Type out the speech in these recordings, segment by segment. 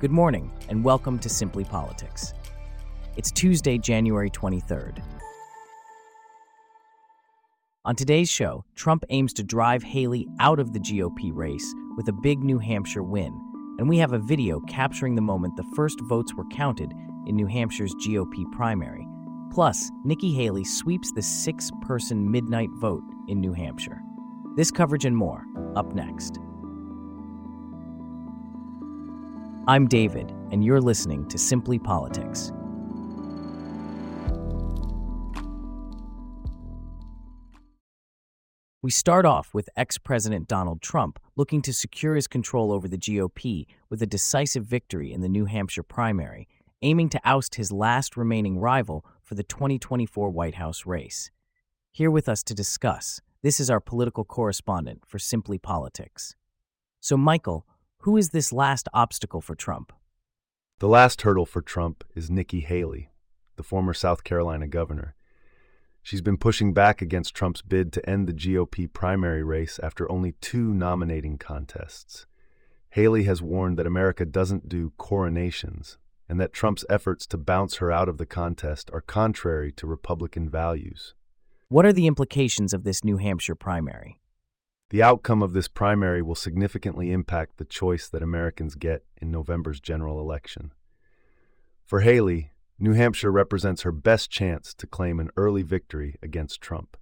Good morning, and welcome to Simply Politics. It's Tuesday, January 23rd. On today's show, Trump aims to drive Haley out of the GOP race with a big New Hampshire win, and we have a video capturing the moment the first votes were counted in New Hampshire's GOP primary. Plus, Nikki Haley sweeps the six person midnight vote in New Hampshire. This coverage and more, up next. I'm David, and you're listening to Simply Politics. We start off with ex President Donald Trump looking to secure his control over the GOP with a decisive victory in the New Hampshire primary, aiming to oust his last remaining rival for the 2024 White House race. Here with us to discuss, this is our political correspondent for Simply Politics. So, Michael, who is this last obstacle for Trump? The last hurdle for Trump is Nikki Haley, the former South Carolina governor. She's been pushing back against Trump's bid to end the GOP primary race after only two nominating contests. Haley has warned that America doesn't do coronations and that Trump's efforts to bounce her out of the contest are contrary to Republican values. What are the implications of this New Hampshire primary? The outcome of this primary will significantly impact the choice that Americans get in November's general election. For Haley, New Hampshire represents her best chance to claim an early victory against Trump.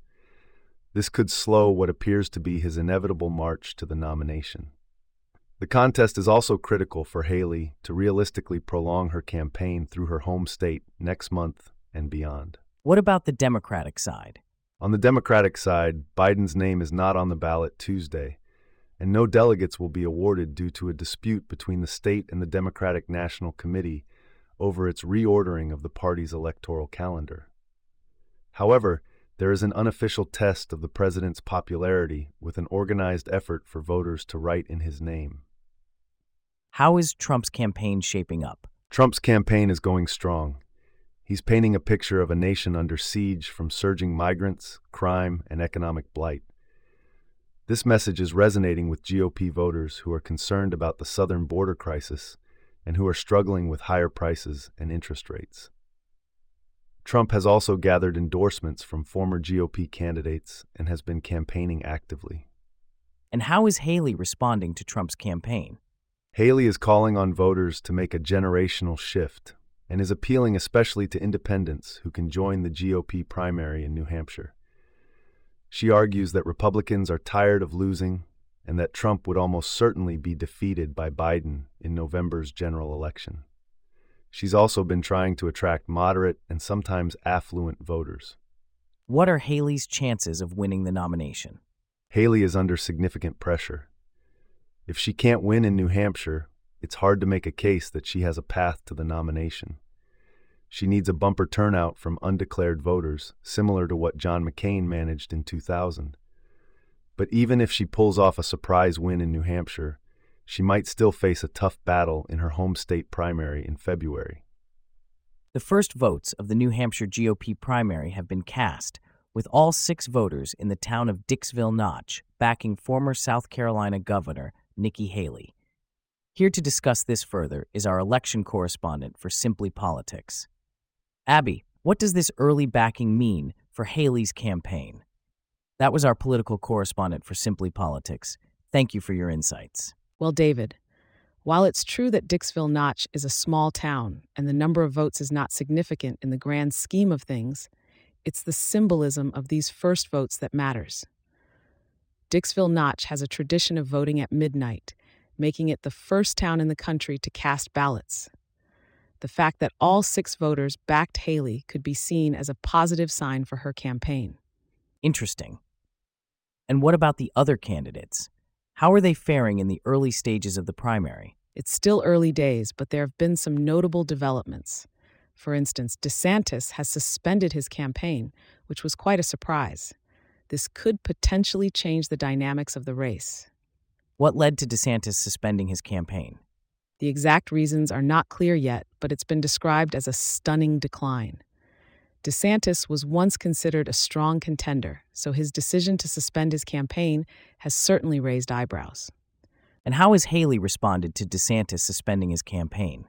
This could slow what appears to be his inevitable march to the nomination. The contest is also critical for Haley to realistically prolong her campaign through her home state next month and beyond. What about the Democratic side? On the Democratic side, Biden's name is not on the ballot Tuesday, and no delegates will be awarded due to a dispute between the state and the Democratic National Committee over its reordering of the party's electoral calendar. However, there is an unofficial test of the president's popularity with an organized effort for voters to write in his name. How is Trump's campaign shaping up? Trump's campaign is going strong. He's painting a picture of a nation under siege from surging migrants, crime, and economic blight. This message is resonating with GOP voters who are concerned about the southern border crisis and who are struggling with higher prices and interest rates. Trump has also gathered endorsements from former GOP candidates and has been campaigning actively. And how is Haley responding to Trump's campaign? Haley is calling on voters to make a generational shift and is appealing especially to independents who can join the GOP primary in New Hampshire. She argues that Republicans are tired of losing and that Trump would almost certainly be defeated by Biden in November's general election. She's also been trying to attract moderate and sometimes affluent voters. What are Haley's chances of winning the nomination? Haley is under significant pressure. If she can't win in New Hampshire, it's hard to make a case that she has a path to the nomination. She needs a bumper turnout from undeclared voters, similar to what John McCain managed in 2000. But even if she pulls off a surprise win in New Hampshire, she might still face a tough battle in her home state primary in February. The first votes of the New Hampshire GOP primary have been cast, with all six voters in the town of Dixville Notch backing former South Carolina Governor Nikki Haley. Here to discuss this further is our election correspondent for Simply Politics. Abby, what does this early backing mean for Haley's campaign? That was our political correspondent for Simply Politics. Thank you for your insights. Well, David, while it's true that Dixville Notch is a small town and the number of votes is not significant in the grand scheme of things, it's the symbolism of these first votes that matters. Dixville Notch has a tradition of voting at midnight making it the first town in the country to cast ballots. The fact that all six voters backed Haley could be seen as a positive sign for her campaign. Interesting. And what about the other candidates? How are they faring in the early stages of the primary? It's still early days, but there have been some notable developments. For instance, DeSantis has suspended his campaign, which was quite a surprise. This could potentially change the dynamics of the race. What led to DeSantis suspending his campaign? The exact reasons are not clear yet, but it's been described as a stunning decline. DeSantis was once considered a strong contender, so his decision to suspend his campaign has certainly raised eyebrows. And how has Haley responded to DeSantis suspending his campaign?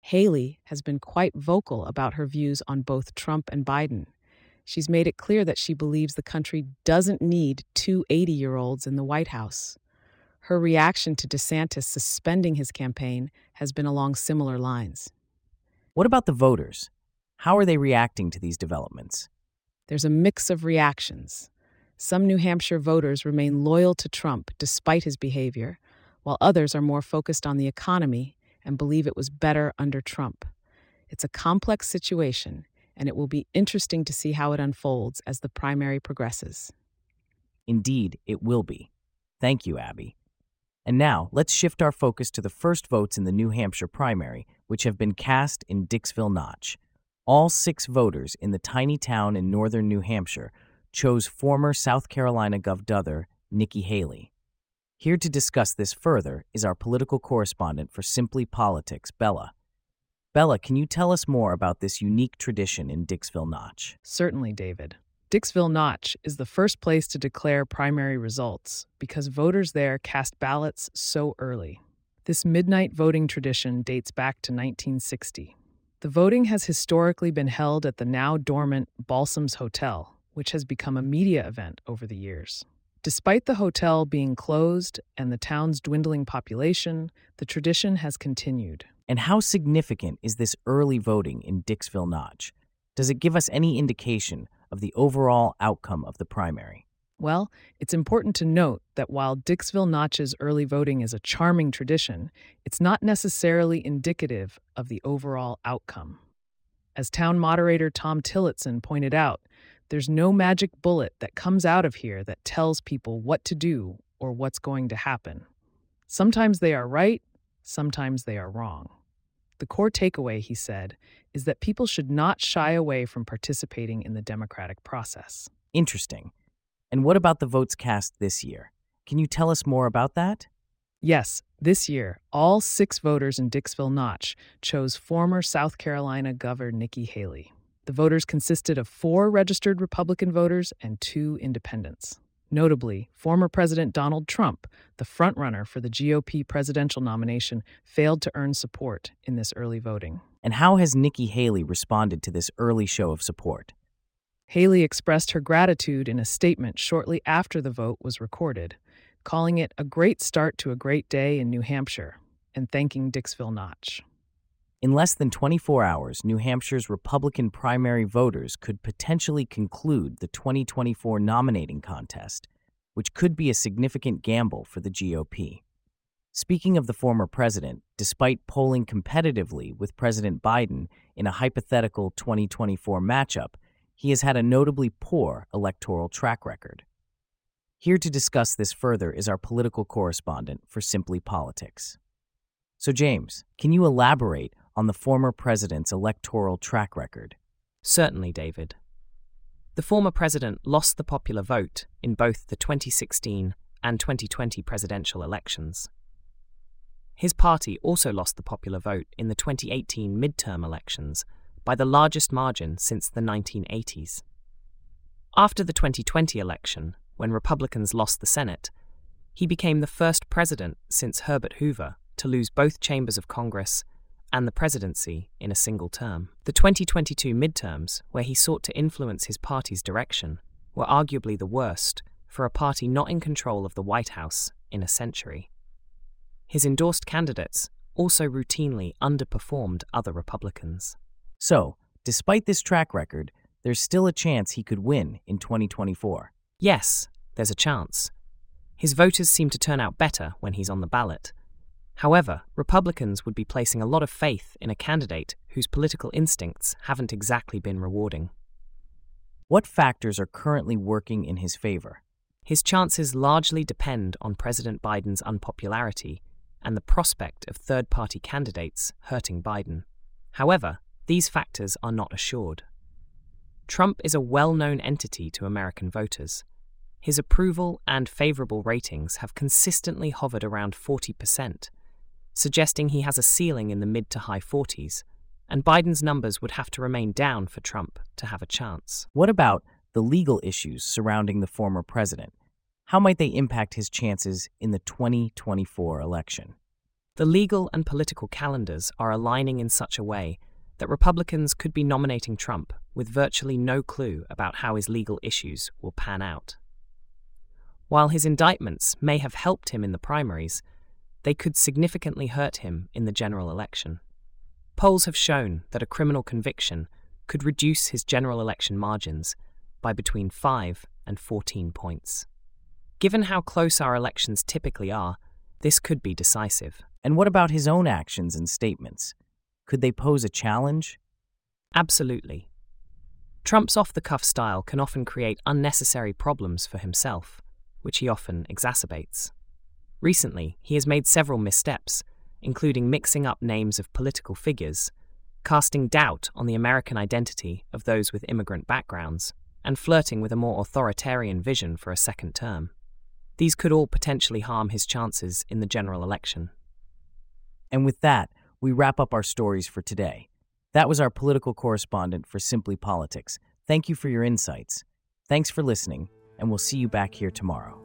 Haley has been quite vocal about her views on both Trump and Biden. She's made it clear that she believes the country doesn't need two 80 year olds in the White House. Her reaction to DeSantis suspending his campaign has been along similar lines. What about the voters? How are they reacting to these developments? There's a mix of reactions. Some New Hampshire voters remain loyal to Trump despite his behavior, while others are more focused on the economy and believe it was better under Trump. It's a complex situation, and it will be interesting to see how it unfolds as the primary progresses. Indeed, it will be. Thank you, Abby. And now, let's shift our focus to the first votes in the New Hampshire primary, which have been cast in Dixville Notch. All six voters in the tiny town in northern New Hampshire chose former South Carolina Gov. Duther, Nikki Haley. Here to discuss this further is our political correspondent for Simply Politics, Bella. Bella, can you tell us more about this unique tradition in Dixville Notch? Certainly, David. Dixville Notch is the first place to declare primary results because voters there cast ballots so early. This midnight voting tradition dates back to 1960. The voting has historically been held at the now dormant Balsams Hotel, which has become a media event over the years. Despite the hotel being closed and the town's dwindling population, the tradition has continued. And how significant is this early voting in Dixville Notch? Does it give us any indication of the overall outcome of the primary? Well, it's important to note that while Dixville Notch's early voting is a charming tradition, it's not necessarily indicative of the overall outcome. As town moderator Tom Tillotson pointed out, there's no magic bullet that comes out of here that tells people what to do or what's going to happen. Sometimes they are right, sometimes they are wrong. The core takeaway, he said, is that people should not shy away from participating in the democratic process. Interesting. And what about the votes cast this year? Can you tell us more about that? Yes, this year, all six voters in Dixville Notch chose former South Carolina Governor Nikki Haley. The voters consisted of four registered Republican voters and two independents. Notably, former President Donald Trump, the frontrunner for the GOP presidential nomination, failed to earn support in this early voting. And how has Nikki Haley responded to this early show of support? Haley expressed her gratitude in a statement shortly after the vote was recorded, calling it a great start to a great day in New Hampshire and thanking Dixville Notch. In less than 24 hours, New Hampshire's Republican primary voters could potentially conclude the 2024 nominating contest, which could be a significant gamble for the GOP. Speaking of the former president, despite polling competitively with President Biden in a hypothetical 2024 matchup, he has had a notably poor electoral track record. Here to discuss this further is our political correspondent for Simply Politics. So, James, can you elaborate on the former president's electoral track record? Certainly, David. The former president lost the popular vote in both the 2016 and 2020 presidential elections. His party also lost the popular vote in the 2018 midterm elections by the largest margin since the 1980s. After the 2020 election, when Republicans lost the Senate, he became the first president since Herbert Hoover to lose both chambers of Congress and the presidency in a single term. The 2022 midterms, where he sought to influence his party's direction, were arguably the worst for a party not in control of the White House in a century. His endorsed candidates also routinely underperformed other Republicans. So, despite this track record, there's still a chance he could win in 2024. Yes, there's a chance. His voters seem to turn out better when he's on the ballot However, Republicans would be placing a lot of faith in a candidate whose political instincts haven't exactly been rewarding. What factors are currently working in his favor? His chances largely depend on President Biden's unpopularity and the prospect of third party candidates hurting Biden. However, these factors are not assured. Trump is a well known entity to American voters. His approval and favorable ratings have consistently hovered around 40%, suggesting he has a ceiling in the mid to high 40s, and Biden's numbers would have to remain down for Trump to have a chance. What about the legal issues surrounding the former president? How might they impact his chances in the 2024 election? The legal and political calendars are aligning in such a way that Republicans could be nominating Trump with virtually no clue about how his legal issues will pan out. While his indictments may have helped him in the primaries, they could significantly hurt him in the general election. Polls have shown that a criminal conviction could reduce his general election margins by between 5 and 14 points. Given how close our elections typically are, this could be decisive. And what about his own actions and statements? Could they pose a challenge? Absolutely. Trump's off the cuff style can often create unnecessary problems for himself, which he often exacerbates. Recently, he has made several missteps, including mixing up names of political figures, casting doubt on the American identity of those with immigrant backgrounds, and flirting with a more authoritarian vision for a second term. These could all potentially harm his chances in the general election. And with that, we wrap up our stories for today. That was our political correspondent for Simply Politics. Thank you for your insights. Thanks for listening, and we'll see you back here tomorrow.